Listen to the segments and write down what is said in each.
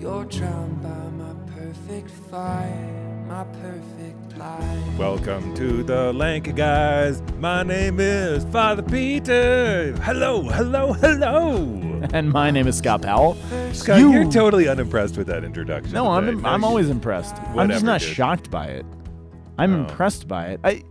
You're drowned by my perfect fire, my perfect life. Welcome to the Lanky Guys. My name is Father Peter. Hello, hello, hello. And my name is Scott Powell. Scott, You- you... are totally unimpressed with that introduction. No, I'm. I'm always impressed. I'm just not dude. shocked by it. I'm Oh. impressed by it. I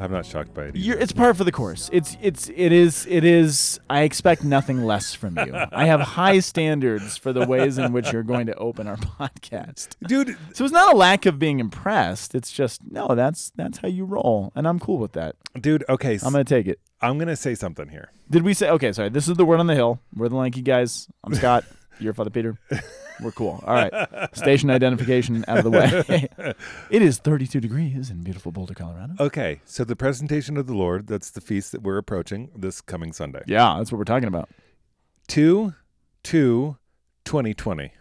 I'm not shocked by it. Either. it's par for the course. It's it's it is it is I expect nothing less from you. I have high standards for the ways in which you're going to open our podcast. Dude, So it's not a lack of being impressed. It's just no, that's that's how you roll, and I'm cool with that. dude, okay. I'm gonna take it. I'm gonna say something here. Did we say okay? Sorry, this is the word on the hill. We're the lanky guys. I'm Scott. You're Father Peter. We're cool. All right. Station identification out of the way. it is 32 degrees in beautiful Boulder, Colorado. Okay, so the presentation of the Lord, that's the feast that we're approaching this coming Sunday. Yeah, that's what we're talking about. 2 2 2020.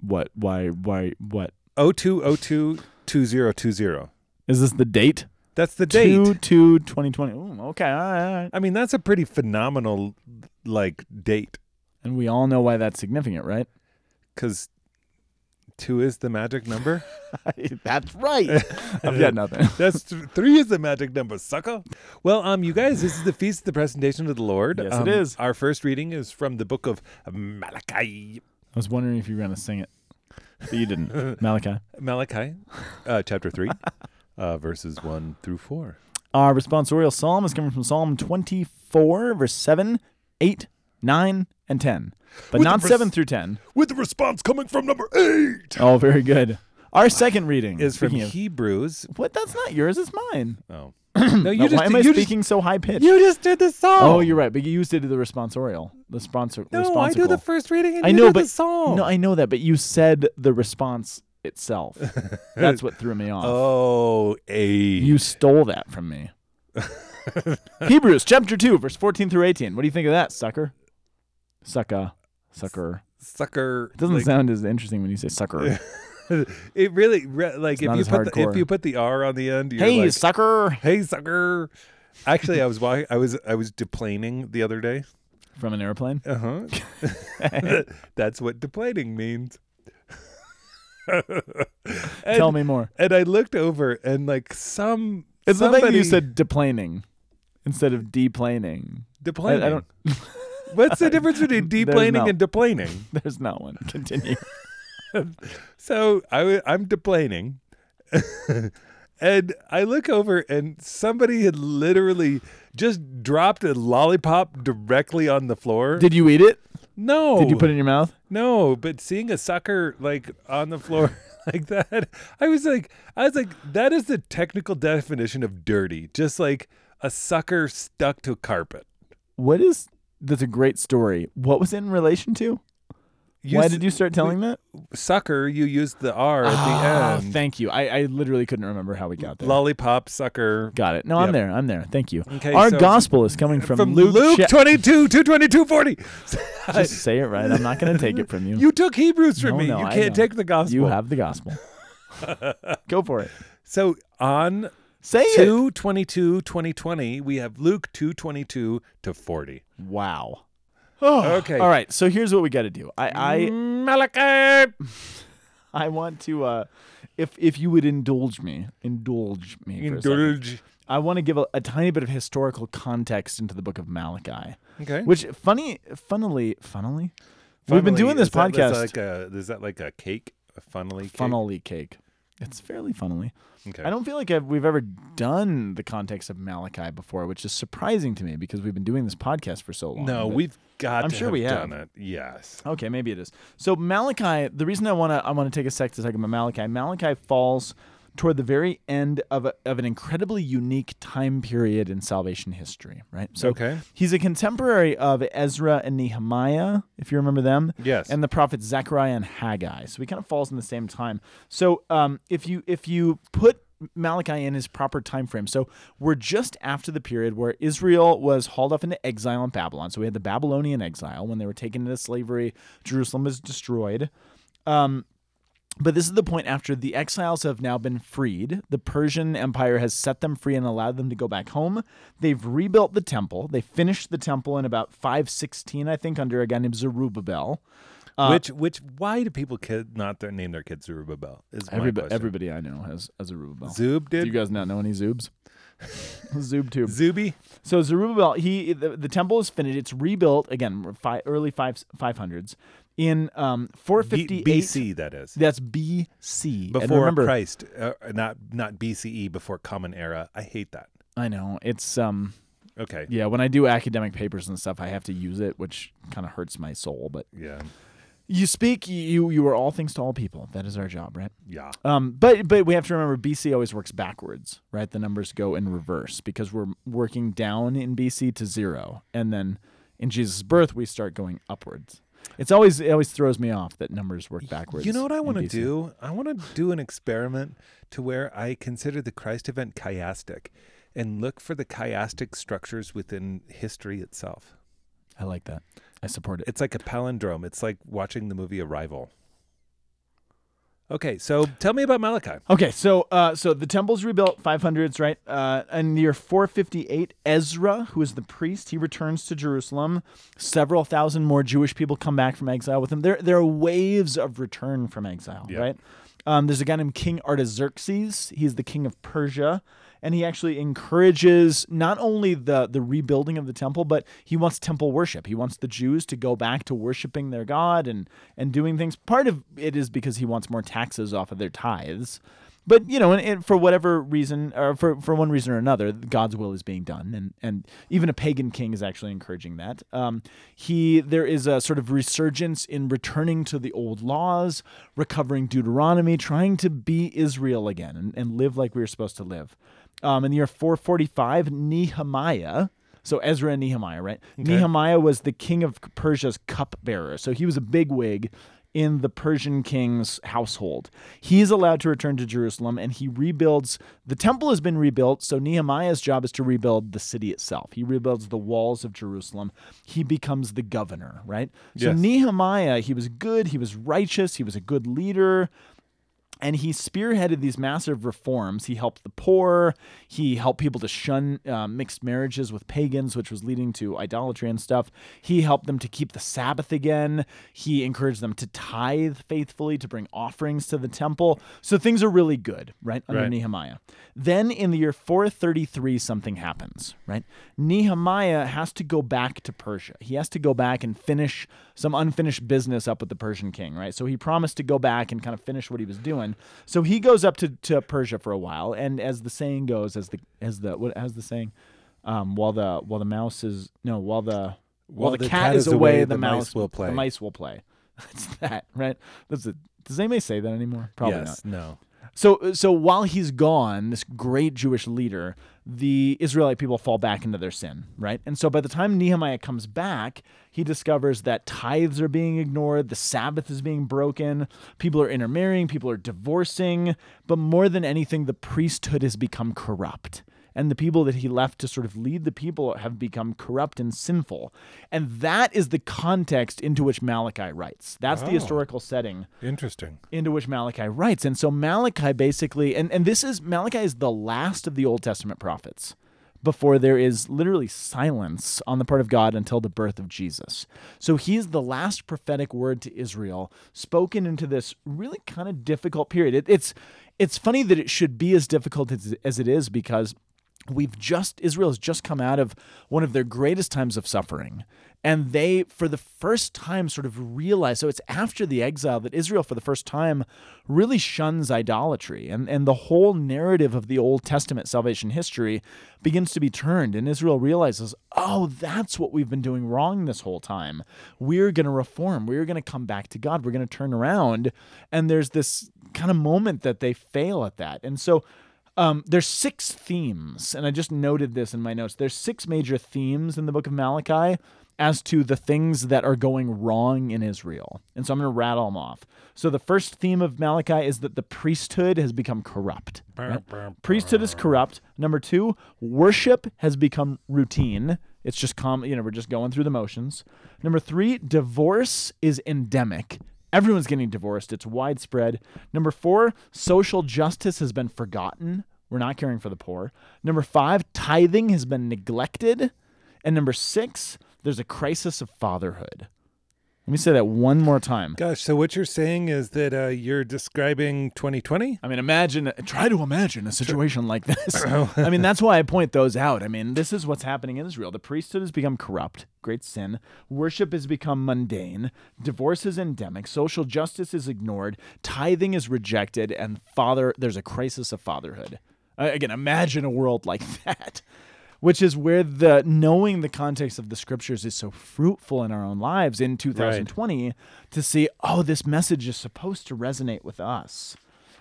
What? Why? Why? What? 0202 2020. Is this the date? That's the date. 2 2 2020. Ooh, okay. All right, all right. I mean, that's a pretty phenomenal like date And we all know why that's significant, right? Cuz 2 is the magic number. that's right. I've got nothing. That's th- 3 is the magic number, sucker. Well, um you guys, this is the feast of the presentation of the Lord. Yes, it Um, is. Our first reading is from the book of Malachi. I was wondering if you were going to sing it, but you didn't. Malachi. Malachi, uh, chapter 3, uh, verses 1 through 4. Our responsorial psalm is coming from Psalm 24, verse 7, 8, 9, and 10. But With not res- 7 through 10. With the response coming from number 8 Oh, very good. Our second reading is from speaking of- Hebrews. What? That's not yours. It's mine. Oh. No, you No, just why am I you speaking so high pitched? You just did the song. Oh, you're right. But you used to do the responsorial. The sponsor. No, I do the responsical. first reading and I you know, do but the song. no, I know that. But you said the response itself. That's what threw me off. Oh, eight. You stole that from me. Hebrews chapter 2, verse 14 through 18. What do you think of that, sucker? Sucker. Sucker. sucker. It doesn't like, sound as interesting when you say sucker. It really re- like if you put the, if you put the R on the end. You're hey, like, sucker. hey, sucker. Actually, I was wa- I was I was deplaning the other day. From an airplane. Uh huh. That's what deplaning means. and, Tell me more. And I looked over and like some. It's the thing you said deplaning instead of deplaning. Deplaning. I, I don't. What's the uh, difference between deplaning no- and deplaning? There's not one. Continue. So I, w- I'm deplaning, and I look over, and somebody had literally just dropped a lollipop directly on the floor. Did you eat it? no, Did you put it in your mouth? no? But seeing a sucker like on the floor like that, I was like, I was like, that is the technical definition of dirty. Just like a sucker stuck to carpet. What is? That's a great story. What was it in relation to? You Why s- did you start telling that? sucker? You used the R at Ah, the end. Thank you. I, I literally couldn't remember how we got there. Lollipop sucker. Got it. No, I'm Yep. there. I'm there. Thank you. Okay, Our so- gospel is coming from, Luke. Cha- 22, 222, 40. Just say it right. I'm not going to take it from you. You took Hebrews from No, me. no, you I can't know. take the gospel. You have the gospel. Go for it. So on Say it. 2 22 2020, we have Luke 222 to 40. Wow. Oh, Okay. All right. So here's what we got to do. I I Malachi. I want to uh if if you would indulge me, indulge me for a second. Indulge. I want to give a, a tiny bit of historical context into the book of Malachi. Okay. Which funny funnily funnily We've been doing this is podcast Is that like a, is that like a cake? A funnily cake? funnily cake. It's fairly funnily. Okay. I don't feel like I've, we've ever done the context of Malachi before, which is surprising to me because we've been doing this podcast for so long. no, we've got I'm to sure have we done have. it. Yes. Okay, maybe it is. So Malachi, the reason I want to I want to take a sec to talk about Malachi. Malachi falls toward the very end of a, of an incredibly unique time period in salvation history, right? So Okay. he's a contemporary of Ezra and Nehemiah, if you remember them. Yes. And the prophets Zechariah and Haggai. So he kind of falls in the same time. So um, if you if you put Malachi in his proper time frame. So we're just after the period where Israel was hauled off into exile in Babylon. So we had the Babylonian exile when they were taken into slavery. Jerusalem was destroyed. Um, but this is the point after the exiles have now been freed. The Persian Empire has set them free and allowed them to go back home. They've rebuilt the temple. They finished the temple in about 516, I think, under a guy named Zerubbabel. Uh, which which why do people kid not their, name their kids Zerubbabel? Is Everybody, everybody I know has has a Zerubbabel. Zoob Do did you guys not know any Zoobs? Zoob tube. Zuby. So Zerubbabel, he the, the temple is finished. It's rebuilt again, early five five hundreds in um, four B- BC that is That's BC. Before remember, Christ, uh, not not BCE before Common Era. I hate that. I know it's um Okay, yeah. When I do academic papers and stuff, I have to use it, which kind of hurts my soul. But yeah, you speak, you you are all things to all people. That is our job, right? yeah. Um, but but we have to remember BC always works backwards, right? The numbers go in reverse because we're working down in BC to zero, and then in Jesus' birth we start going upwards. It's always it always throws me off that numbers work backwards. You know what I want to do? I want to do an experiment to where I consider the Christ event chiastic and look for the chiastic structures within history itself. I like that. I support it. It's like a palindrome. It's like watching the movie Arrival. Okay, so tell me about Malachi. Okay, so uh, so the temple's rebuilt 500s, right? Uh, in the year 458, Ezra, who is the priest, he returns to Jerusalem. Several thousand more Jewish people come back from exile with him. There there are waves of return from exile, Yeah. right? Um, there's a guy named King Artaxerxes. He's the king of Persia, and he actually encourages not only the the rebuilding of the temple, but he wants temple worship. He wants the Jews to go back to worshiping their God and and doing things. Part of it is because he wants more taxes off of their tithes. But you know, and, and for whatever reason, or for, for one reason or another, God's will is being done, and and even a pagan king is actually encouraging that. Um, he there is a sort of resurgence in returning to the old laws, recovering Deuteronomy, trying to be Israel again, and, and live like we were supposed to live. Um, in the year 445, Nehemiah. So Ezra and Nehemiah, right? Nehemiah was the king of Persia's cupbearer. So he was a bigwig in the Persian king's household. He's allowed to return to Jerusalem and he rebuilds. The temple has been rebuilt, so Nehemiah's job is to rebuild the city itself. He rebuilds the walls of Jerusalem. He becomes the governor, right? So Nehemiah, he was good, he was righteous, he was a good leader and he spearheaded these massive reforms. He helped the poor. He helped people to shun uh, mixed marriages with pagans, which was leading to idolatry and stuff. He helped them to keep the Sabbath again. He encouraged them to tithe faithfully, to bring offerings to the temple. So things are really good, right, under Right. Nehemiah. Then in the year 433, something happens, right? Nehemiah has to go back to Persia. He has to go back and finish some unfinished business up with the Persian king, right? So he promised to go back and kind of finish what he was doing. So he goes up to, to Persia for a while, and as the saying goes, as the as the what as the saying, um, while the while the mouse is no while the while, the, cat, is away, the, mouse will play. The mice will play. That's that, right? That's it. Does anybody say that anymore? Probably not. no. So so while he's gone, this great Jewish leader, the Israelite people fall back into their sin, right? And so by the time Nehemiah comes back, he discovers that tithes are being ignored, the Sabbath is being broken, people are intermarrying, people are divorcing, but more than anything, the priesthood has become corrupt. And the people that he left to sort of lead the people have become corrupt and sinful. And that is the context into which Malachi writes. That's the Oh. historical setting Interesting. into which Malachi writes. And so Malachi basically, and, and this is, Malachi is the last of the Old Testament prophets before there is literally silence on the part of God until the birth of Jesus. So he's the last prophetic word to Israel spoken into this really kind of difficult period. It, it's, it's funny that it should be as difficult as, as it is because we've just Israel has just come out of one of their greatest times of suffering. And they for the first time sort of realize so it's after the exile that Israel for the first time really shuns idolatry. And and the whole narrative of the Old Testament salvation history begins to be turned. And Israel realizes oh that's what we've been doing wrong this whole time. We're going to reform. We're going to come back to God. We're going to turn around. And there's this kind of moment that they fail at that. And so um, there's six themes, and I just noted this in my notes. There's six major themes in the book of Malachi as to the things that are going wrong in Israel. And so I'm going to rattle them off. So the first theme of Malachi is that the priesthood has become corrupt. right? Priesthood is corrupt. Number two, worship has become routine. It's just common, you know, we're just going through the motions. Number three, divorce is endemic. Everyone's getting divorced. It's widespread. Number four, social justice has been forgotten. We're not caring for the poor. Number five, tithing has been neglected. And number six, there's a crisis of fatherhood. Let me say that one more time. Gosh, so what you're saying is that uh, you're describing 2020? I mean, imagine, try to imagine a situation like this. I mean, that's why I point those out. I mean, this is what's happening in Israel. The priesthood has become corrupt, great sin. Worship has become mundane. Divorce is endemic. Social justice is ignored. Tithing is rejected. And father, there's a crisis of fatherhood. Uh, again, imagine a world like that which is where the knowing the context of the scriptures is so fruitful in our own lives in 2020 right. to see oh this message is supposed to resonate with us.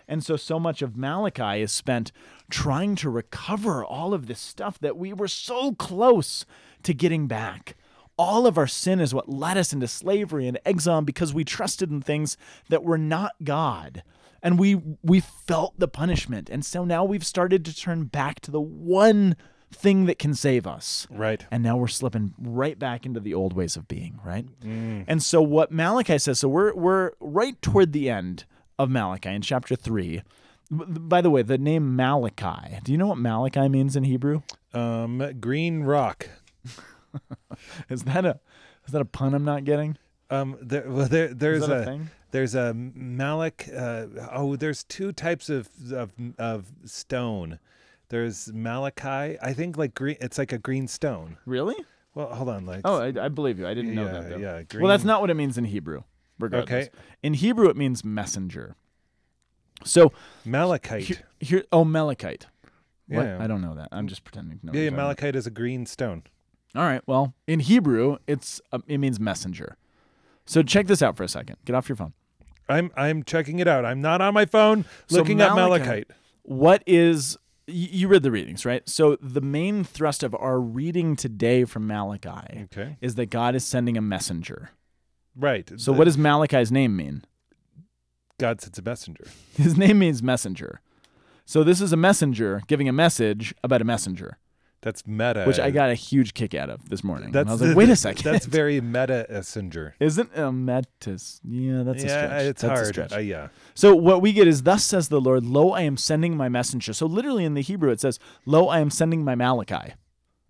And so so much of malachi is spent trying to recover all of this stuff that we were so close to getting back. All of our sin is what led us into slavery and exile because we trusted in things that were not god. And we we felt the punishment. And so now we've started to turn back to the one thing that can save us. Right. And now we're slipping right back into the old ways of being, right? Mm. And so what Malachi says, so we're we're right toward the end of Malachi in chapter 3. By the way, the name Malachi. Do you know what Malachi means in Hebrew? Um, green rock. is that a is that a pun I'm not getting? Um, there, well, there, there's a, a there's a Malak. Uh, oh, there's two types of of, of stone. There's Malachi. I think like green. It's like a green stone. Really? Well, hold on. Like Oh, I, I believe you. I didn't know yeah, that. Though. yeah. Green. Well, that's not what it means in Hebrew. Regardless. Okay. In Hebrew, it means messenger. So malachite. here, here oh, malachite. What? Yeah. I don't know that. I'm just pretending to know. yeah, yeah, malachite is a green stone. All right. Well, in Hebrew, it's uh, it means messenger. So check this out for a second. Get off your phone. I'm I'm checking it out. I'm not on my phone So looking up malachite- malachite. What is you read the readings, right? So the main thrust of our reading today from Malachi Okay. is that God is sending a messenger. Right. So The- what does Malachi's name mean? God sends a messenger? His name means messenger. So this is a messenger giving a message about a messenger, That's meta. which I got a huge kick out of this morning. And That's I was like, wait a second. That's very meta messenger. Isn't a metis? Yeah, that's a yeah, stretch. it's That's a hard. stretch. Uh, yeah. So what we get is, "Thus says the Lord: Lo, I am sending my messenger." So literally in the Hebrew, it says, "Lo, I am sending my Malachi."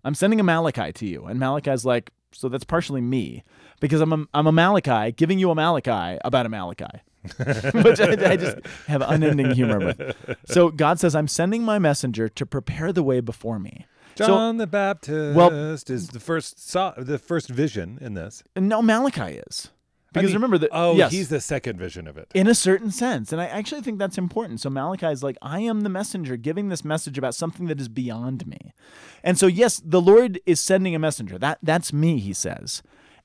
I'm sending a Malachi to you, and Malachi's like, so that's partially me because I'm a, I'm a Malachi giving you a Malachi about a Malachi, which I, I just have unending humor with. So God says, "I'm sending my messenger to prepare the way before me." John the Baptist is the first saw the first vision in this. No, Malachi is because mean, remember that. Oh, yes, he's the second vision of it. in a certain sense. And I actually think that's important. So Malachi is like, I am the messenger giving this message about something that is beyond me. And so, yes, the Lord is sending a messenger. That That's me, he says.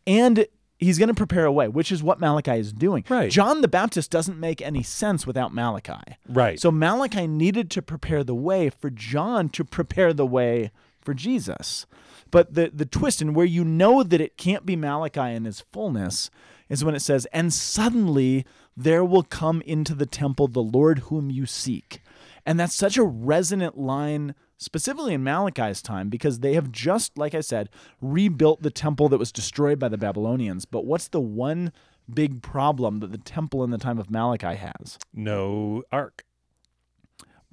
And he's going to prepare a way, which is what Malachi is doing. Right. John the Baptist doesn't make any sense without Malachi. Right. So Malachi needed to prepare the way for John to prepare the way for Jesus. But the the twist and where you know that it can't be Malachi in his fullness is when it says, "And suddenly there will come into the temple the Lord whom you seek." And that's such a resonant line specifically in Malachi's time because they have just like I said rebuilt the temple that was destroyed by the Babylonians. But what's the one big problem that the temple in the time of Malachi has? no ark.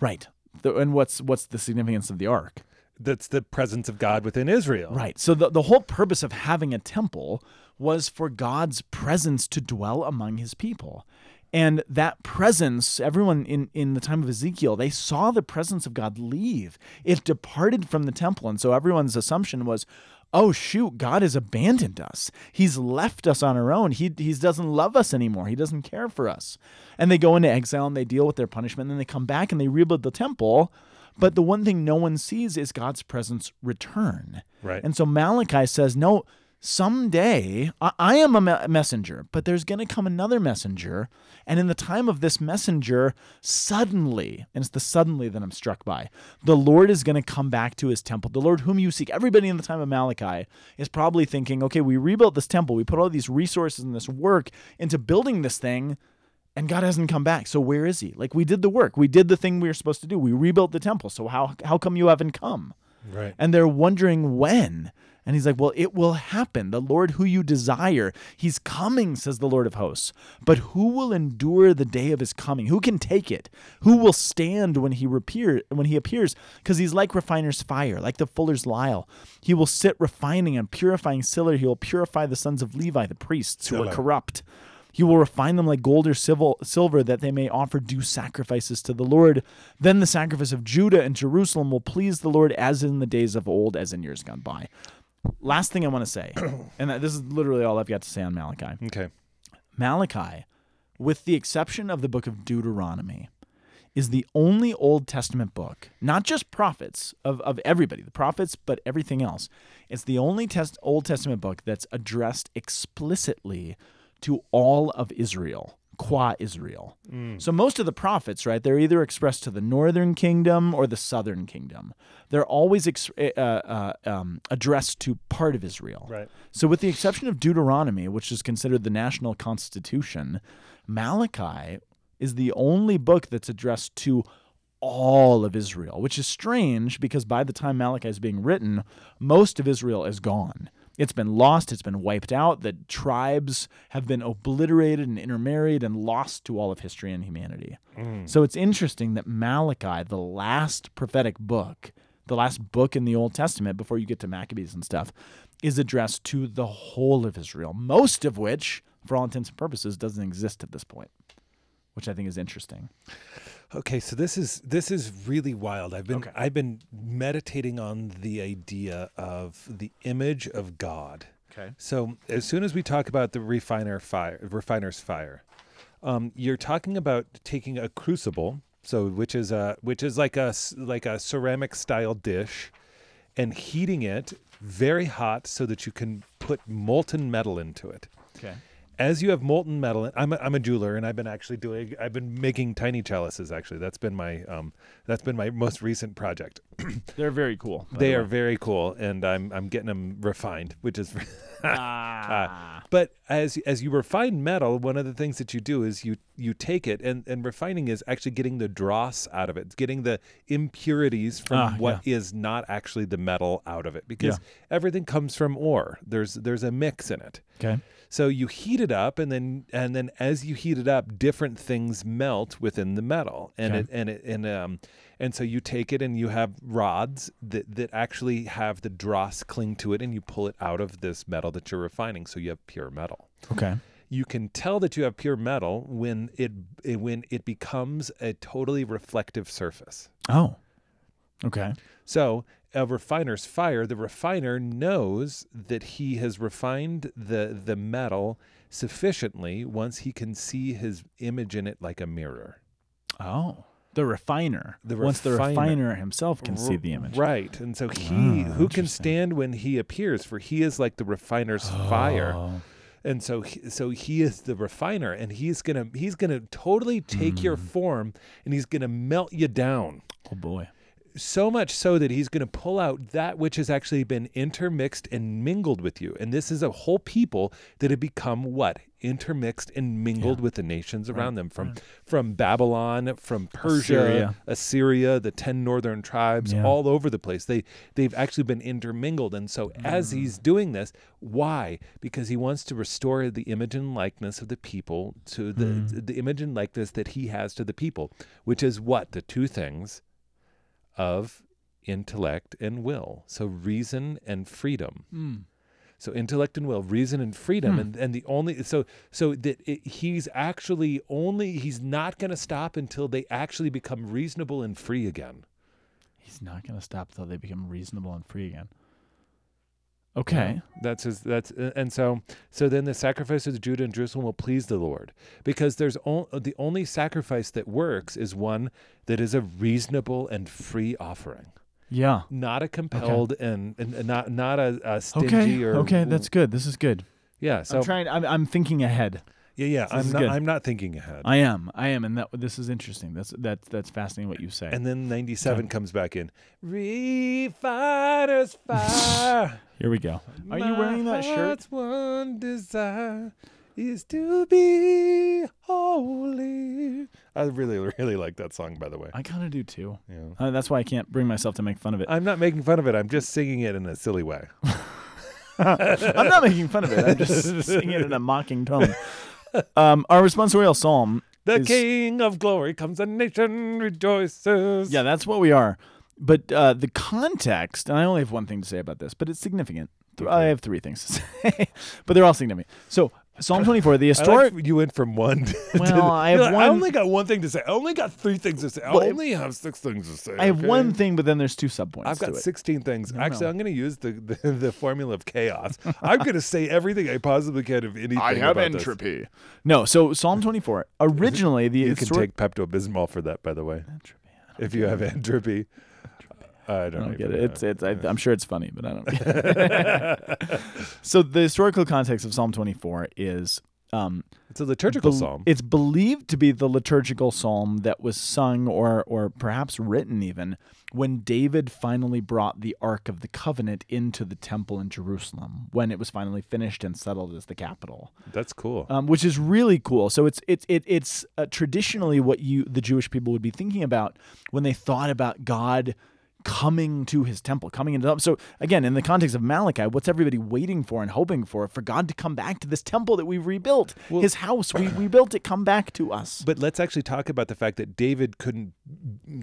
Right. And what's what's the significance of the ark? That's the presence of God within Israel. Right. So the, the whole purpose of having a temple was for God's presence to dwell among his people. And that presence, everyone in, in the time of Ezekiel, they saw the presence of God leave. It departed from the temple. And so everyone's assumption was, oh, shoot, God has abandoned us. He's left us on our own. He, he doesn't love us anymore. He doesn't care for us. And they go into exile and they deal with their punishment. And then they come back and they rebuild the temple. But the one thing no one sees is God's presence return. Right. And so Malachi says, no, someday I, I am a me- messenger, but there's going to come another messenger. And in the time of this messenger, suddenly, and it's the suddenly that I'm struck by, the Lord is going to come back to his temple. The Lord whom you seek. Everybody in the time of Malachi is probably thinking, okay, we rebuilt this temple. We put all these resources and this work into building this thing and God hasn't come back. So where is he? Like we did the work. We did the thing we were supposed to do. We rebuilt the temple. So how how come you haven't come? Right. And they're wondering when. And he's like, Well, it will happen. The Lord who you desire, he's coming, says the Lord of hosts. But who will endure the day of his coming? Who can take it? Who will stand when he appear when he appears? Because he's like refiner's fire, like the fuller's lye. He will sit refining and purifying silver. He will purify the sons of Levi, the priests who are corrupt. He will refine them like gold or silver, that they may offer due sacrifices to the Lord. Then the sacrifice of Judah and Jerusalem will please the Lord as in the days of old, as in years gone by. Last thing I want to say, and this is literally all I've got to say on Malachi. Okay. Malachi, with the exception of the book of Deuteronomy, is the only Old Testament book, not just prophets of, of everybody, the prophets, but everything else. It's the only test, Old Testament book that's addressed explicitly to all of Israel, qua Israel. So most of the prophets, right, they're either expressed to the northern kingdom or the southern kingdom. They're always ex- uh, uh, um, addressed to part of Israel. Right. So, with the exception of Deuteronomy, which is considered the national constitution, Malachi is the only book that's addressed to all of Israel, which is strange because by the time Malachi is being written, most of Israel is gone. It's been lost, it's been wiped out, the tribes have been obliterated and intermarried and lost to all of history and humanity. Mm. So it's interesting that Malachi, the last prophetic book, the last book in the Old Testament before you get to Maccabees and stuff, is addressed to the whole of Israel, most of which, for all intents and purposes, doesn't exist at this point, which I think is interesting. Okay, so this is this is really wild. I've been Okay. I've been meditating on the idea of the image of God. Okay. So as soon as we talk about the refiner fire, refiner's fire, um, you're talking about taking a crucible, so which is a which is like a like a ceramic style dish, and heating it very hot so that you can put molten metal into it. Okay. As you have molten metal, I'm a, I'm a jeweler, and I've been actually doing I've been making tiny chalices. Actually, that's been my um that's been my most recent project. They're very cool. They the are very cool, and I'm I'm getting them refined, which is. Ah. But as as you refine metal, one of the things that you do is you you take it and and refining is actually getting the dross out of it. It's getting the impurities from Ah, what is not actually the metal out of it because everything comes from ore. There's there's a mix in it. okay. So you heat it up, and then and then as you heat it up, different things melt within the metal, and Okay. it and it and um and so you take it and you have rods that that actually have the dross cling to it, and you pull it out of this metal that you're refining, so you have pure metal. Okay. You can tell that you have pure metal when it it- when it becomes a totally reflective surface. Oh. Okay. So, a refiner's fire, the refiner knows that he has refined the the metal sufficiently once he can see his image in it like a mirror. Oh. The refiner. The Once the refiner. himself can see the image. Right. And so he Ah, who can stand when he appears for he is like the refiner's fire. Oh. And so he, so he is the refiner and he's going to he's going to totally take your Hmm. form and he's going to melt you down. Oh boy. So much so that he's going to pull out that which has actually been intermixed and mingled with you. And this is a whole people that have become what? Intermixed and mingled with the nations around them from from Babylon, from Persia, Assyria. Assyria, the 10 northern tribes Yeah. all over the place. They they've actually been intermingled. And so as Mm. he's doing this, why? Because he wants to restore the image and likeness of the people to the Mm. the image and likeness that he has to the people, which is what? The two things of intellect and will. So reason and freedom. Hmm. So intellect and will, reason and freedom, Hmm. and and the only so so that it, he's actually only he's not going to stop until they actually become reasonable and free again. He's not going to stop till they become reasonable and free again. Okay. That's his. That's and so so then the sacrifices of Judah and Jerusalem will please the Lord because there's on, the only sacrifice that works is one that is a reasonable and free offering. Yeah. not a compelled and, and and not not a, a stingy Okay. or Okay. That's good. This is good. yeah. So I'm trying. I'm, I'm thinking ahead. Yeah, yeah. I'm not good. I'm not thinking ahead. I am. I am, and that this is interesting. That's that's that's fascinating what you say. and then 97 comes back in. Refiner's fire. Here we go. Are you wearing that shirt? one desire is to be holy. I really, really like that song, by the way. I kind of do too. Yeah. Uh, that's why I can't bring myself to make fun of it. I'm not making fun of it. I'm just singing it in a silly way. I'm not making fun of it. I'm just singing it in a mocking tone. Um, our responsorial psalm. The is- King of Glory comes, the nation rejoices. Yeah, that's what we are. But uh, the context, and I only have one thing to say about this, but it's significant. I have three things to say, but they're all significant. So Psalm 24, the I historic. like you went from one. To, Well, I have like, I only got one thing to say. I only got three things to say. I Well, only have six things to say. I have okay? one thing, but then there's two subpoints. I've got to it. 16 things. Actually, no. I'm going to use the, the the formula of chaos. I'm going to say everything I possibly can of anything. I have about this. entropy. No, so Psalm 24. Originally, the You can take Pepto Bismol for that, by the way. Entropy. If you have entropy. I don't, I don't get it. know. It's it's. I, I'm sure it's funny, but I don't. Get it. so the historical context of Psalm 24 is um, It's a liturgical bel- psalm. It's believed to be the liturgical psalm that was sung or or perhaps written even when David finally brought the Ark of the Covenant into the temple in Jerusalem when it was finally finished and settled as the capital. That's cool. Um, which is really cool. So it's it's it, it's uh, traditionally what you the Jewish people would be thinking about when they thought about God coming to his temple, coming into so again in the context of Malachi, what's everybody waiting for and hoping for? For God to come back to this temple that we've rebuilt, his house we rebuilt it, come back to us. but let's actually talk about the fact that David couldn't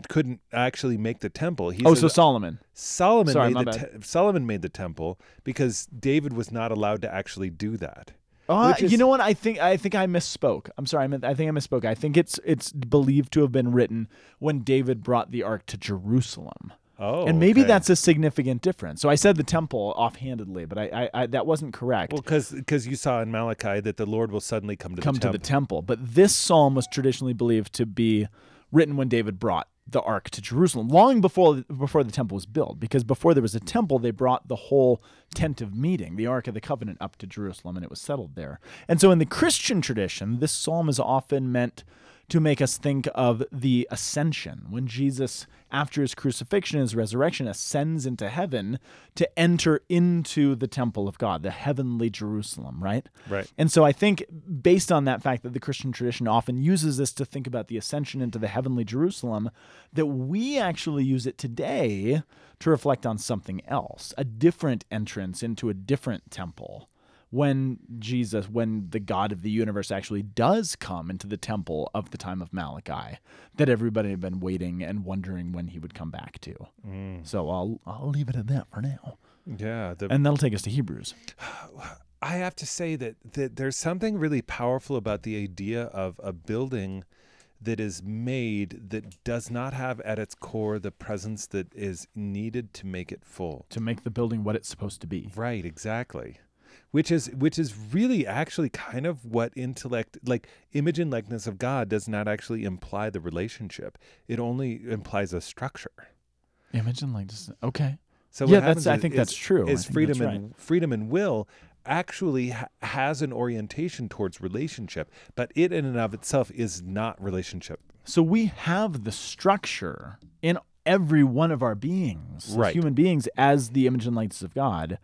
couldn't actually make the temple. He oh, said so Solomon. Solomon Sorry, made the te- Solomon made the temple because David was not allowed to actually do that. Uh, is- you know what? I think I think I misspoke. I'm sorry. I, I think I misspoke. I think it's it's believed to have been written when David brought the ark to Jerusalem. Oh, and maybe okay. that's a significant difference. So I said the temple offhandedly, but I, I, I that wasn't correct. well because you saw in Malachi that the Lord will suddenly come to come the to temple. the temple. But this psalm was traditionally believed to be written when David brought the ark to Jerusalem, long before before the temple was built. Because before there was a temple, they brought the whole tent of meeting, the ark of the covenant, up to Jerusalem, and it was settled there. And so, in the Christian tradition, this psalm is often meant to make us think of the ascension when Jesus, after his crucifixion and his resurrection, ascends into heaven to enter into the temple of God, the heavenly Jerusalem, right? Right. And so I think, based on that fact that the Christian tradition often uses this to think about the ascension into the heavenly Jerusalem, that we actually use it today to reflect on something else, a different entrance into a different temple. When Jesus, when the God of the universe actually does come into the temple of the time of Malachi, that everybody had been waiting and wondering when he would come back to. Mm. So I'll I'll leave it at that for now, Yeah, the, and that'll take us to Hebrews. I have to say that, that there's something really powerful about the idea of a building that is made that does not have at its core the presence that is needed to make it full. To make the building what it's supposed to be. Right, exactly. Which is which is really actually kind of what intellect like image and likeness of God does not actually imply the relationship. It only implies a structure. Image and likeness. Okay. So Yeah, that's- I think is- that's true. Is freedom that's and freedom and will actually ha- has an orientation towards relationship, but it in and of itself is not relationship. So we have the structure in every one of our beings, Right. human beings, as the image and likeness of God.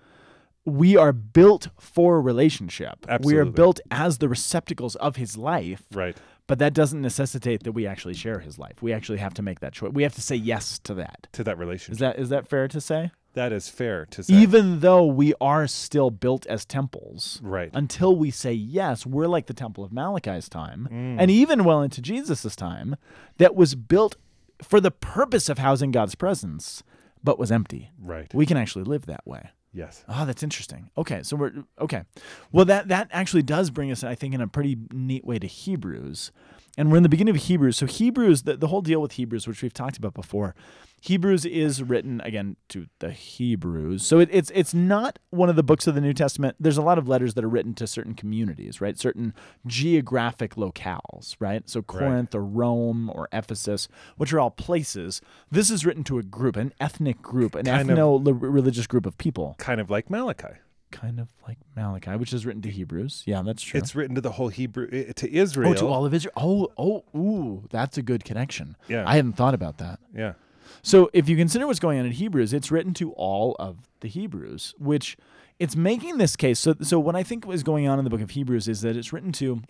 We are built for relationship. We are built as the receptacles of his life. Right. But that doesn't necessitate that we actually share his life. We actually have to make that choice. We have to say yes to that. To that relationship. Is that is that fair to say? that is fair to say. Even though we are still built as temples, right. until we say yes, we're like the temple of Malachi's time, Mm. and even well into Jesus' time, that was built for the purpose of housing God's presence, but was empty. right. We can actually live that way. Yes. Oh, that's interesting. Okay, so we're okay. Well, that that actually does bring us, I think, in a pretty neat way to Hebrews, and we're in the beginning of Hebrews. So Hebrews, the, the whole deal with Hebrews, which we've talked about before, Hebrews is written again to the Hebrews. So it, it's it's not one of the books of the New Testament. There's a lot of letters that are written to certain communities, right? Certain geographic locales, right? So Corinth or Rome or Ephesus, which are all places. This is written to a group, an ethnic group, an Kind ethno-religious group of people Kind of like Malachi. Kind of like Malachi, which is written to Hebrews. Yeah, that's true. It's written to the whole Hebrew oh, to Israel. oh, to all of Israel. Oh, oh, ooh, that's a good connection. Yeah. I hadn't thought about that. yeah. So if you consider what's going on in Hebrews, it's written to all of the Hebrews, which it's making this case. So, so what I think was going on in the book of Hebrews is that it's written to,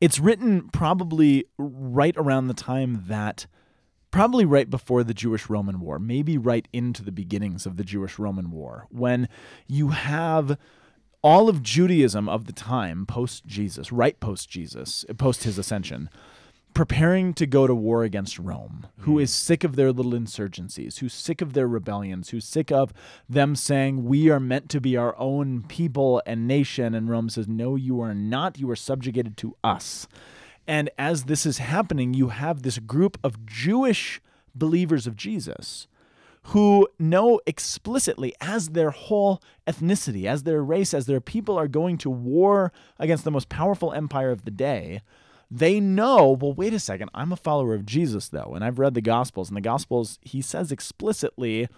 it's written probably right around the time that probably right before the Jewish Roman War, maybe right into the beginnings of the Jewish Roman War, when you have all of Judaism of the time, post Jesus, right post Jesus, post his ascension, preparing to go to war against Rome, who hmm. is sick of their little insurgencies, who's sick of their rebellions, who's sick of them saying, We are meant to be our own people and nation. And Rome says, No, you are not. You are subjugated to us. And as this is happening, you have this group of Jewish believers of Jesus who know explicitly as their whole ethnicity, as their race, as their people are going to war against the most powerful empire of the day, they know, well, wait a second, I'm a follower of Jesus, though, and I've read the Gospels. And the Gospels, he says explicitly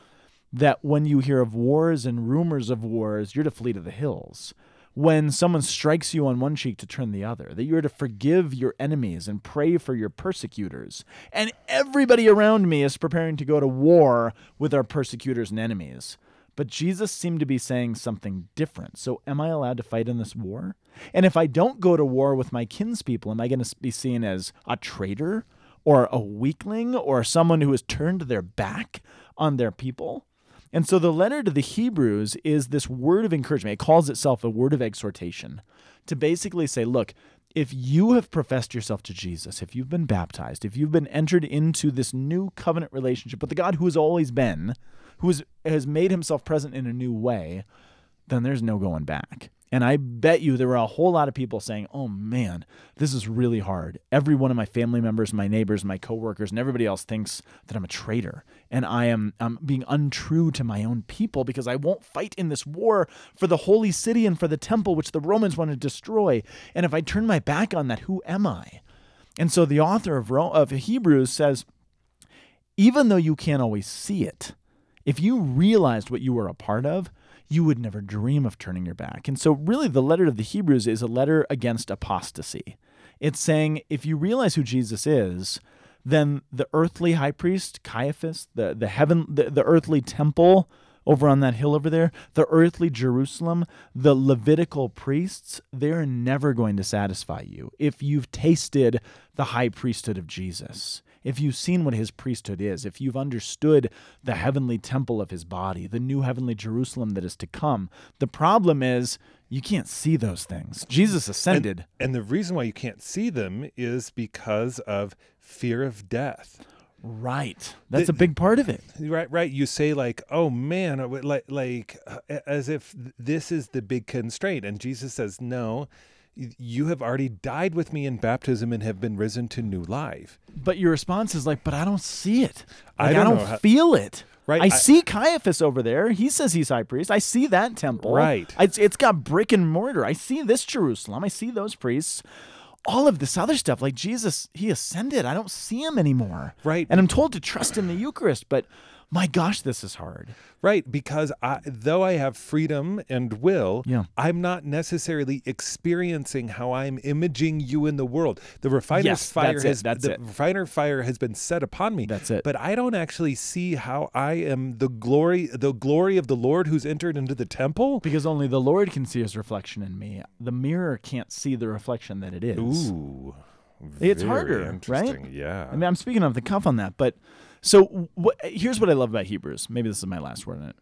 that when you hear of wars and rumors of wars, you're to flee to the hills when someone strikes you on one cheek to turn the other, that you are to forgive your enemies and pray for your persecutors. And everybody around me is preparing to go to war with our persecutors and enemies. But Jesus seemed to be saying something different. So, am I allowed to fight in this war? And if I don't go to war with my kinspeople, am I going to be seen as a traitor or a weakling or someone who has turned their back on their people? And so the letter to the Hebrews is this word of encouragement. It calls itself a word of exhortation to basically say, look, if you have professed yourself to Jesus, if you've been baptized, if you've been entered into this new covenant relationship with the God who has always been, who has made himself present in a new way, then there's no going back. And I bet you there were a whole lot of people saying, "Oh man, this is really hard." Every one of my family members, my neighbors, my coworkers, and everybody else thinks that I'm a traitor and I am I'm being untrue to my own people because I won't fight in this war for the holy city and for the temple which the Romans want to destroy. And if I turn my back on that, who am I? And so the author of, of Hebrews says, even though you can't always see it, if you realized what you were a part of, you would never dream of turning your back. And so, really, the letter of the Hebrews is a letter against apostasy. It's saying if you realize who Jesus is, then the earthly high priest, Caiaphas, the, the heaven, the, the earthly temple over on that hill over there, the earthly Jerusalem, the Levitical priests, they're never going to satisfy you if you've tasted the high priesthood of Jesus if you've seen what his priesthood is, if you've understood the heavenly temple of his body, the new heavenly Jerusalem that is to come, the problem is you can't see those things. Jesus ascended. And, and the reason why you can't see them is because of fear of death. Right. That's the, a big part of it. Right, right. You say like, "Oh man," like like uh, as if this is the big constraint and Jesus says, "No, you have already died with me in baptism and have been risen to new life. But your response is like, but I don't see it. Like, I don't, I don't how, feel it. Right. I, I, see Caiaphas over there. He says he's high priest. I see that temple. Right. It's, it's got brick and mortar. I see this Jerusalem. I see those priests. All of this other stuff, like Jesus, he ascended. I don't see him anymore. Right. And I'm told to trust in the Eucharist, but my gosh, this is hard. Right, because I, though I have freedom and will, yeah. I'm not necessarily experiencing how I'm imaging you in the world. The refiner's yes, fire has the it. refiner fire has been set upon me. That's it. But I don't actually see how I am the glory the glory of the Lord who's entered into the temple. Because only the Lord can see his reflection in me. The mirror can't see the reflection that it is. Ooh. It's harder, right? Yeah. I mean, I'm speaking off the cuff on that, but so here's what I love about Hebrews. Maybe this is my last word on it.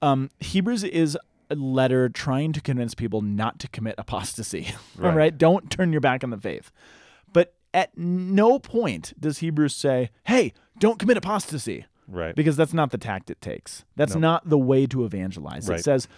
Um, Hebrews is a letter trying to convince people not to commit apostasy. Right. all right, don't turn your back on the faith. But at no point does Hebrews say, "Hey, don't commit apostasy." Right. Because that's not the tact it takes. That's nope. not the way to evangelize. Right. It says,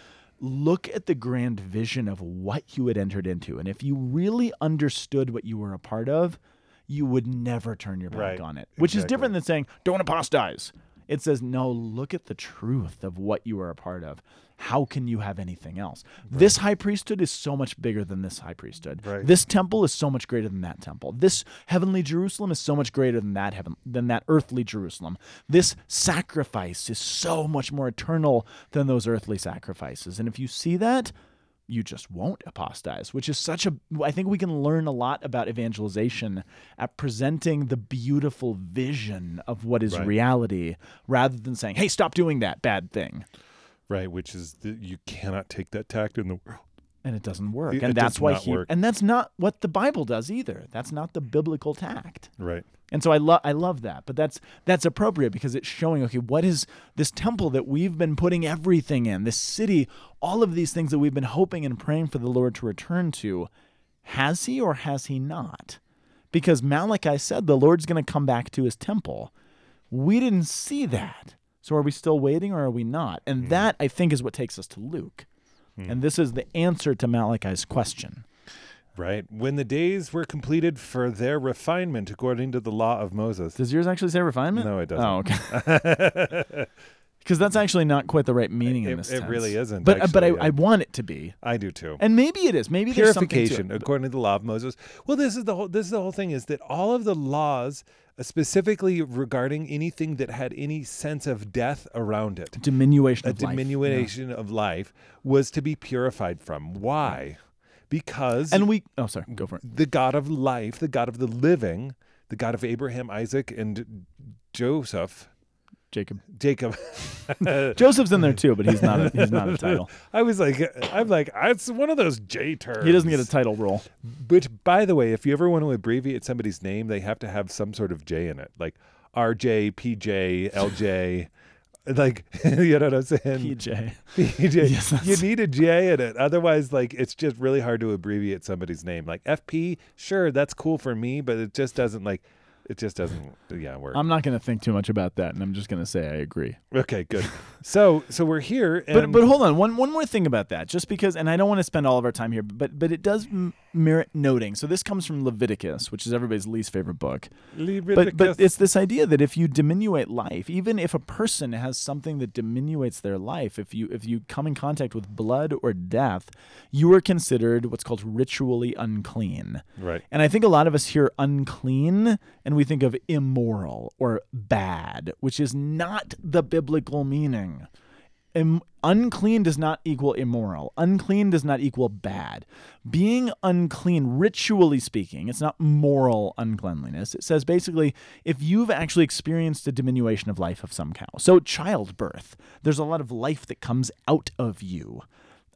look at the grand vision of what you had entered into. And if you really understood what you were a part of, you would never turn your back right. on it, which exactly. is different than saying, don't apostatize. It says, no, look at the truth of what you are a part of. How can you have anything else? Right. This high priesthood is so much bigger than this high priesthood. Right. This temple is so much greater than that temple. This heavenly Jerusalem is so much greater than that heaven than that earthly Jerusalem. This sacrifice is so much more eternal than those earthly sacrifices. And if you see that, you just won't apostatize, which is such a. I think we can learn a lot about evangelization at presenting the beautiful vision of what is right. reality rather than saying, hey, stop doing that bad thing. Right, which is the, you cannot take that tact in the world. and it doesn't work. It- and it that's why he work. and that's not what the Bible does either. That's not the biblical tact. Right. And so I love I love that. But that's that's appropriate because it's showing okay, what is this temple that we've been putting everything in, this city, all of these things that we've been hoping and praying for the Lord to return to, has he or has he not? Because Malachi said the Lord's going to come back to his temple. We didn't see that. So are we still waiting or are we not? And hmm. that I think is what takes us to Luke. Hmm. And this is the answer to Malachi's question. Right. When the days were completed for their refinement according to the law of Moses. Does yours actually say refinement? No, it doesn't. Oh, okay. Because that's actually not quite the right meaning in It- this it tense. really isn't, But uh, but I, yeah. I want it to be, I do too. and maybe it is. Maybe there's something to. Purification according to the law of Moses. Well, this is the whole this is the whole thing is that all of the laws uh, specifically regarding anything that had any sense of death around it, Diminution a of life. diminution of life was to be purified from. Why? Because And we. Oh, sorry. Go for it. the God of life, the God of the living, the God of Abraham, Isaac, and Joseph, Jacob. Jacob. Joseph's in there too, but he's not. A, he's not a title. I was like, I'm like, it's one of those J terms. He doesn't get a title role. Which, by the way, if you ever want to abbreviate somebody's name, they have to have some sort of J in it, like RJ, PJ, LJ. Like, you know what I'm saying? PJ. PJ. Yes, you need a J in it. Otherwise, like, it's just really hard to abbreviate somebody's name. Like FP, sure, that's cool for me, but it just doesn't like, it just doesn't, yeah, work. I'm not going to think too much about that, and I'm just going to say I agree. okay, good. so, so we're here, and But but hold on, one one more thing about that, just because, and I don't want to spend all of our time here, but but it does m- merit noting. So this comes from Leviticus, which is everybody's least favorite book. But but it's this idea that if you diminuate life, even if a person has something that diminuates their life, if you if you come in contact with blood or death, you are considered what's called ritually unclean. right. And I think a lot of us hear unclean and we think of immoral or bad, which is not the biblical meaning. Unclean does not equal immoral. Unclean does not equal bad. Being unclean, ritually speaking, it's not moral uncleanliness. It says basically if you've actually experienced a diminution of life of some kind. So, childbirth, there's a lot of life that comes out of you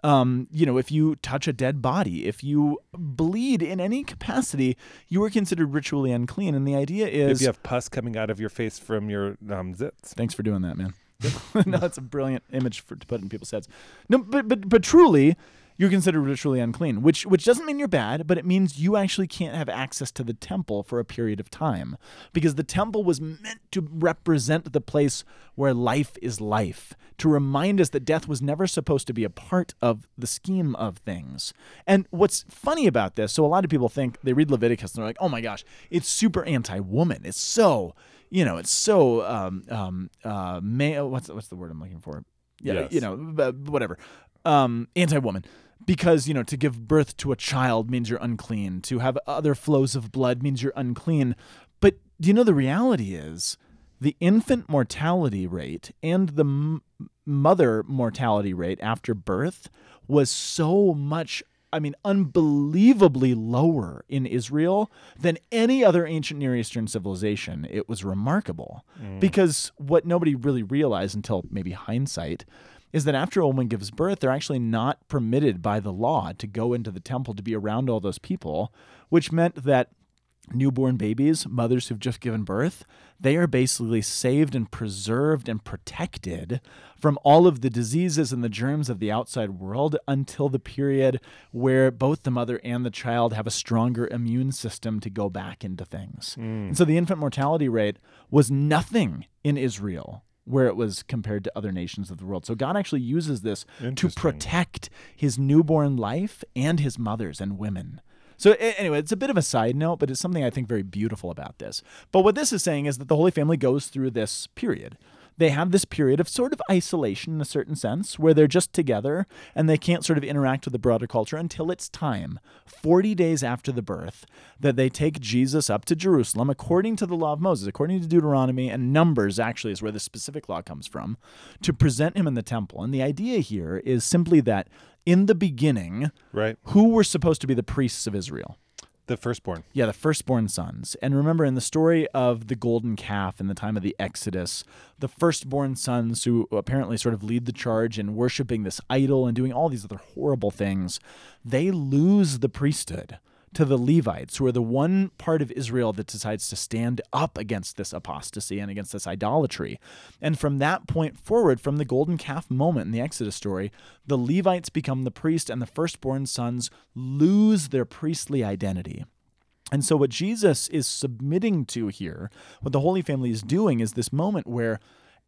um, you know, if you touch a dead body, if you bleed in any capacity, you are considered ritually unclean. And the idea is If you have pus coming out of your face from your um, zits. thanks for doing that, man. no, that's a brilliant image for to put in people's heads. No, but but but truly, you're considered ritually unclean, which which doesn't mean you're bad, but it means you actually can't have access to the temple for a period of time, because the temple was meant to represent the place where life is life, to remind us that death was never supposed to be a part of the scheme of things. And what's funny about this, so a lot of people think they read Leviticus and they're like, oh my gosh, it's super anti-woman. It's so you know, it's so um um uh male. What's what's the word I'm looking for? Yeah, Yes. you know, whatever. Um, anti-woman, because you know to give birth to a child means you're unclean. To have other flows of blood means you're unclean. But do you know the reality is the infant mortality rate and the m- mother mortality rate after birth was so much I mean, unbelievably lower in Israel than any other ancient Near Eastern civilization. It was remarkable mm. because what nobody really realized until maybe hindsight is that after a woman gives birth, they're actually not permitted by the law to go into the temple to be around all those people, which meant that newborn babies, mothers who've just given birth, they are basically saved and preserved and protected from all of the diseases and the germs of the outside world until the period where both the mother and the child have a stronger immune system to go back into things. Mm. And so the infant mortality rate was nothing in Israel where it was compared to other nations of the world. So God actually uses this to protect his newborn life and his mothers and women. So anyway, it's a bit of a side note, but it's something I think very beautiful about this. But what this is saying is that the Holy Family goes through this period. They have this period of sort of isolation in a certain sense, where they're just together and they can't sort of interact with the broader culture until it's time, 40 days after the birth, that they take Jesus up to Jerusalem according to the law of Moses, according to Deuteronomy and Numbers, actually, is where the specific law comes from, to present him in the temple. And the idea here is simply that in the beginning, Right. who were supposed to be the priests of Israel? The firstborn. Yeah, the firstborn sons. And remember, in the story of the golden calf in the time of the Exodus, the firstborn sons who apparently sort of lead the charge in worshiping this idol and doing all these other horrible things, they lose the priesthood to the Levites, who are the one part of Israel that decides to stand up against this apostasy and against this idolatry. And from that point forward, from the golden calf moment in the Exodus story, the Levites become the priest and the firstborn sons lose their priestly identity. And so, what Jesus is submitting to here, what the Holy Family is doing, is this moment where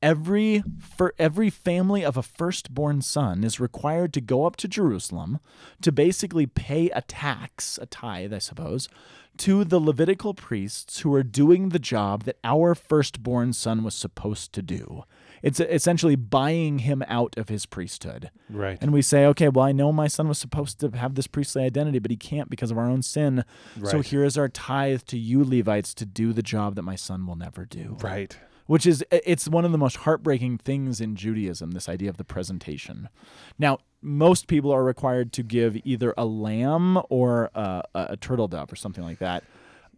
every for every family of a firstborn son is required to go up to Jerusalem to basically pay a tax, a tithe, I suppose, to the Levitical priests who are doing the job that our firstborn son was supposed to do. It's essentially buying him out of his priesthood. Right. And we say, okay, well, I know my son was supposed to have this priestly identity, but he can't because of our own sin. Right. So here is our tithe to you, Levites, to do the job that my son will never do right. Which is it's one of the most heartbreaking things in Judaism this idea of the presentation. Now, most people are required to give either a lamb or a, a, turtle dove or something like that.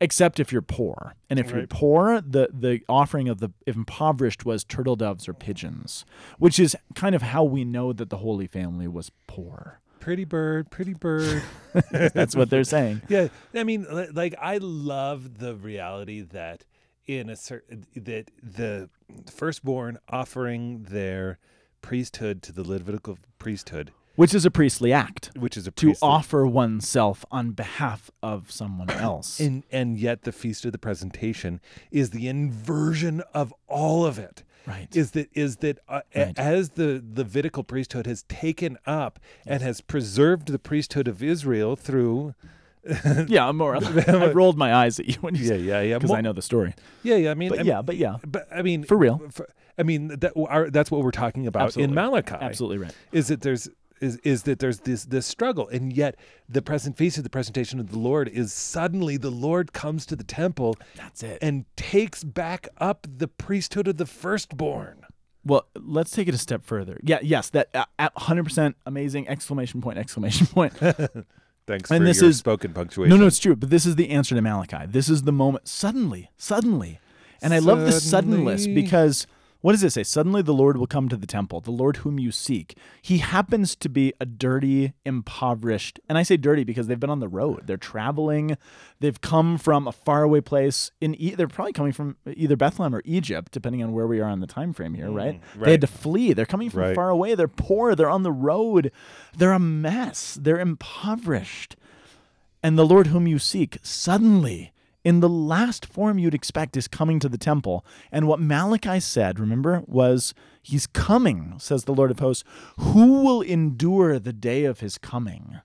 Except if you're poor, and if you're poor, the the offering of the impoverished was turtle doves or pigeons, which is kind of how we know that the Holy Family was poor. Pretty bird, pretty bird. That's what they're saying. Yeah, I mean, like I love the reality that in a certain that the firstborn offering their priesthood to the Levitical priesthood, Which is a priestly act which is a to priestly- offer oneself on behalf of someone else. and and yet the feast of the presentation is the inversion of all of it. right. Is that is that uh, Right. as the Levitical priesthood has taken up and has preserved the priesthood of Israel through Yeah, more. I rolled my eyes at you when you yeah yeah yeah because I know the story. yeah yeah I mean But I- yeah, but yeah, but I mean For real. for- I mean that our, that's what we're talking about Absolutely. in Malachi. absolutely right. Is that there's is is that there's this this struggle, and yet the present feast of the presentation of the Lord is suddenly the Lord comes to the temple That's it. and takes back up the priesthood of the firstborn. well, let's take it a step further. Yeah, yes, that uh, 100% amazing exclamation point exclamation point. Thanks And for this is- spoken punctuation. no, no, it's true, but this is the answer to Malachi. This is the moment suddenly, suddenly. And I love the suddenness because what does it say? Suddenly the Lord will come to the temple, the Lord whom you seek. He happens to be a dirty, impoverished, and I say dirty because they've been on the road. They're traveling. They've come from a faraway place. In e- they're probably coming from either Bethlehem or Egypt, depending on where we are on the time frame here, mm, right? They right. had to flee. They're coming from Right. far away. They're poor. They're on the road. They're a mess. They're impoverished. And the Lord whom you seek suddenly, in the last form you'd expect, is coming to the temple. And what Malachi said, remember, was, He's coming, says the Lord of hosts. Who will endure the day of his coming?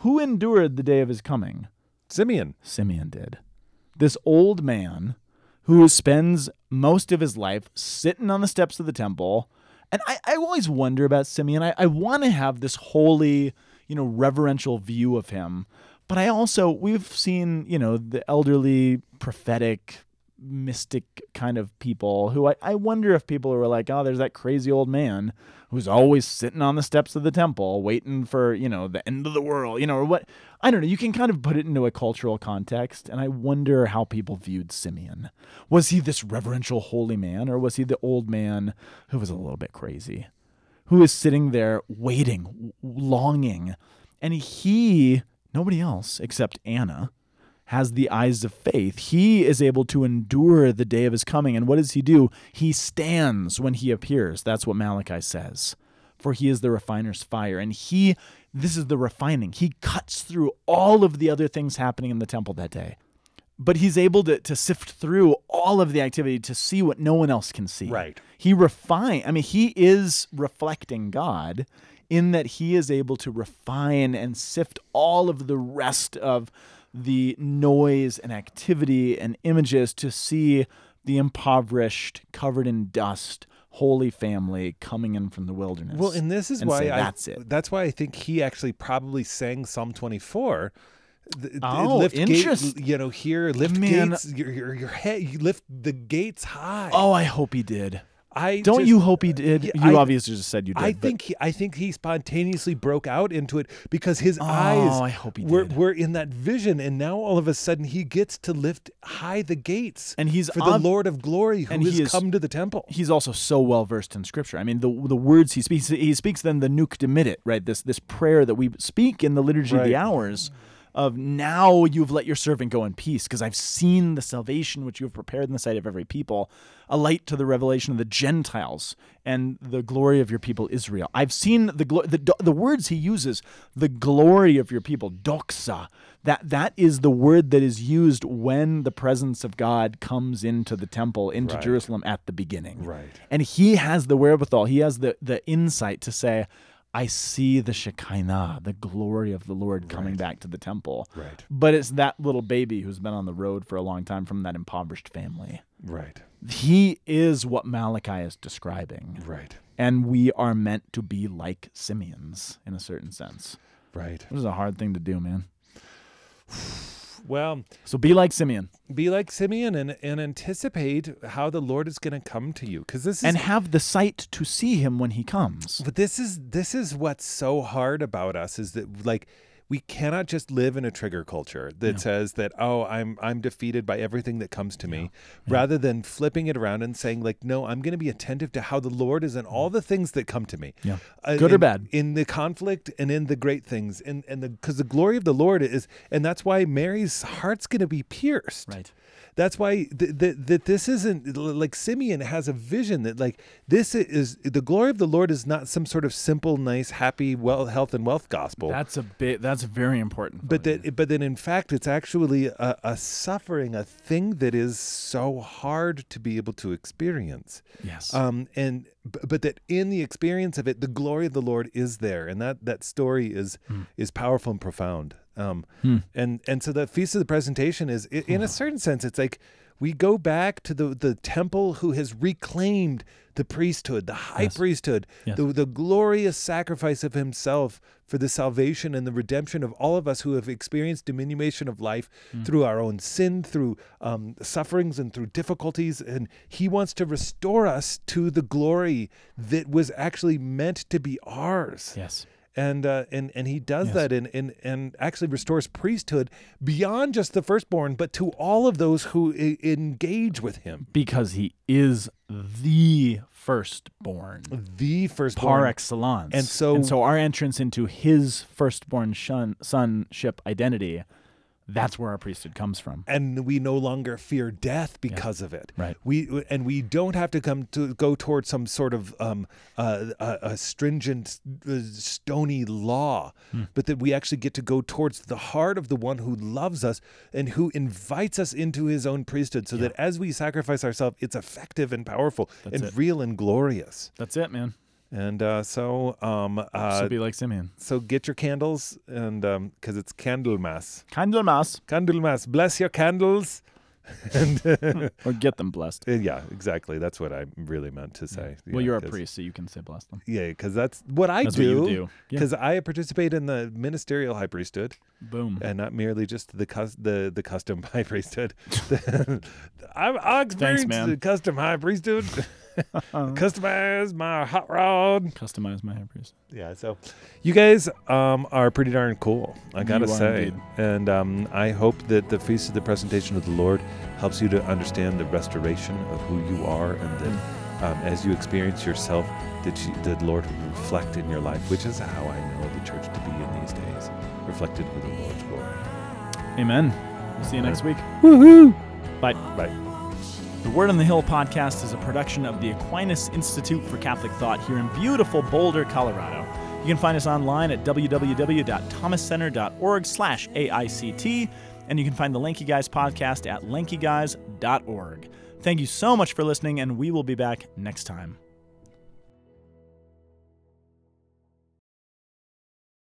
Who endured the day of his coming? Simeon. Simeon did. This old man who spends most of his life sitting on the steps of the temple. And I, I always wonder about Simeon. I, I want to have this holy, you know, reverential view of him. But I also, we've seen, you know, the elderly, prophetic, mystic kind of people who I, I wonder if people were like, oh, there's that crazy old man who's always sitting on the steps of the temple waiting for, you know, the end of the world, you know, or what. I don't know. You can kind of put it into a cultural context. And I wonder how people viewed Simeon. Was he this reverential holy man, or was he the old man who was a little bit crazy? Who is sitting there waiting, longing, and he, nobody else except Anna, has the eyes of faith. He is able to endure the day of his coming. And what does he do? He stands when he appears. That's what Malachi says. For he is the refiner's fire. And he, this is the refining. He cuts through all of the other things happening in the temple that day. But he's able to, to sift through all of the activity to see what no one else can see. Right. He refine. I mean, he is reflecting God in that he is able to refine and sift all of the rest of the noise and activity and images to see the impoverished, covered in dust, holy family coming in from the wilderness. Well, and this is and why say, I, that's it. That's why I think he actually probably sang Psalm 24. Th- th- Oh, lift gate- you know, here, lift Man. gates, your, your, your head, you lift the gates high. Oh, I hope he did. I Don't just- you hope he did? You I- obviously just said you did. I think he, I think he spontaneously broke out into it because his Oh, eyes I hope he were, did. were in that vision, and now all of a sudden he gets to lift high the gates, And he's for ob- the Lord of Glory who and has is- come to the temple. he's also so well versed in scripture. I mean, the the words he speaks, he speaks then the Nunc right? This this prayer that we speak in the liturgy of the Right. hours of now you've let your servant go in peace because I've seen the salvation which you have prepared in the sight of every people, a light to the revelation of the Gentiles and the glory of your people Israel. I've seen the glo- the the words he uses, the glory of your people, doxa. That that is the word that is used when the presence of God comes into the temple, into Right. Jerusalem at the beginning. Right. And he has the wherewithal, he has the, the insight to say, I see the Shekinah, the glory of the Lord coming back to the temple. Right. But it's that little baby who's been on the road for a long time from that impoverished family. Right. He is what Malachi is describing. Right. And we are meant to be like Simeons in a certain sense. Right. This is a hard thing to do, man. Well, So be like Simeon be like Simeon and, and anticipate how the Lord is going to come to you because this is and have the sight to see him when he comes. But this is this is what's so hard about us is that like we cannot just live in a trigger culture that says that oh I'm I'm defeated by everything that comes to me rather than flipping it around and saying like no I'm going to be attentive to how the Lord is in all the things that come to me Yeah. Uh, Good or in- bad. in the conflict and in the great things and and the because the glory of the Lord is and that's why Mary's heart's going to be pierced Right. That's why th- th- that this isn't like Simeon has a vision that like this is the glory of the Lord is not some sort of simple, nice, happy, well, health and wealth gospel. That's a bit that's very important. but that, but then in fact, it's actually a, a suffering, a thing that is so hard to be able to experience. yes. Um, and but that in the experience of it, the glory of the Lord is there, and that that story is is powerful and profound. Um, and and so the feast of the presentation is, in a certain sense, it's like we go back to the the temple who has reclaimed the priesthood, the high Yes. priesthood, Yes. the the glorious sacrifice of Himself for the salvation and the redemption of all of us who have experienced diminution of life through our own sin, through um, sufferings, and through difficulties. And He wants to restore us to the glory that was actually meant to be ours yes. And uh, and and he does Yes. that and, and and actually restores priesthood beyond just the firstborn, but to all of those who I- engage with him. because he is the firstborn The firstborn, par excellence. And so- and so our entrance into his firstborn shun, sonship identity, that's where our priesthood comes from. and we no longer fear death because of it. Right. We and we don't have to come to go towards some sort of um, uh, a, a stringent, uh, stony law, Hmm. but that we actually get to go towards the heart of the one who loves us and who invites us into His own priesthood, so that as we sacrifice ourselves, it's effective and powerful and it. real and glorious. That's it, man. And uh, so, um, uh, so be like Simeon. so get your candles, and um because it's Candlemas. Candlemas, Candlemas, bless your candles. and or get them blessed. Uh, Yeah, exactly. That's what I really meant to say. well, Yeah, you're a priest, so you can say bless them. Yeah, because that's what I That's do. do. Yeah. Because I participate in the ministerial high priesthood, Boom. and not merely just the cus- the the custom high priesthood. I, I experienced man. the custom high priesthood. Customize my hot rod. Customize my high priest. Yeah, so you guys um, are pretty darn cool, I gotta You are say. indeed. And um, I hope that the Feast of the Presentation of the Lord helps you to understand the restoration of who you are, and that um, as you experience yourself, that you, the Lord will reflect in your life, which is how I know the church to be in these days, reflected with the Lord's glory. Amen. We'll see you next week. Woohoo! Bye. Bye. The Word on the Hill podcast is a production of the Aquinas Institute for Catholic Thought here in beautiful Boulder, Colorado. You can find us online at www.thomascenter.org slash AICT, and you can find the Lanky Guys podcast at lankyguys.org. Thank you so much for listening, and we will be back next time.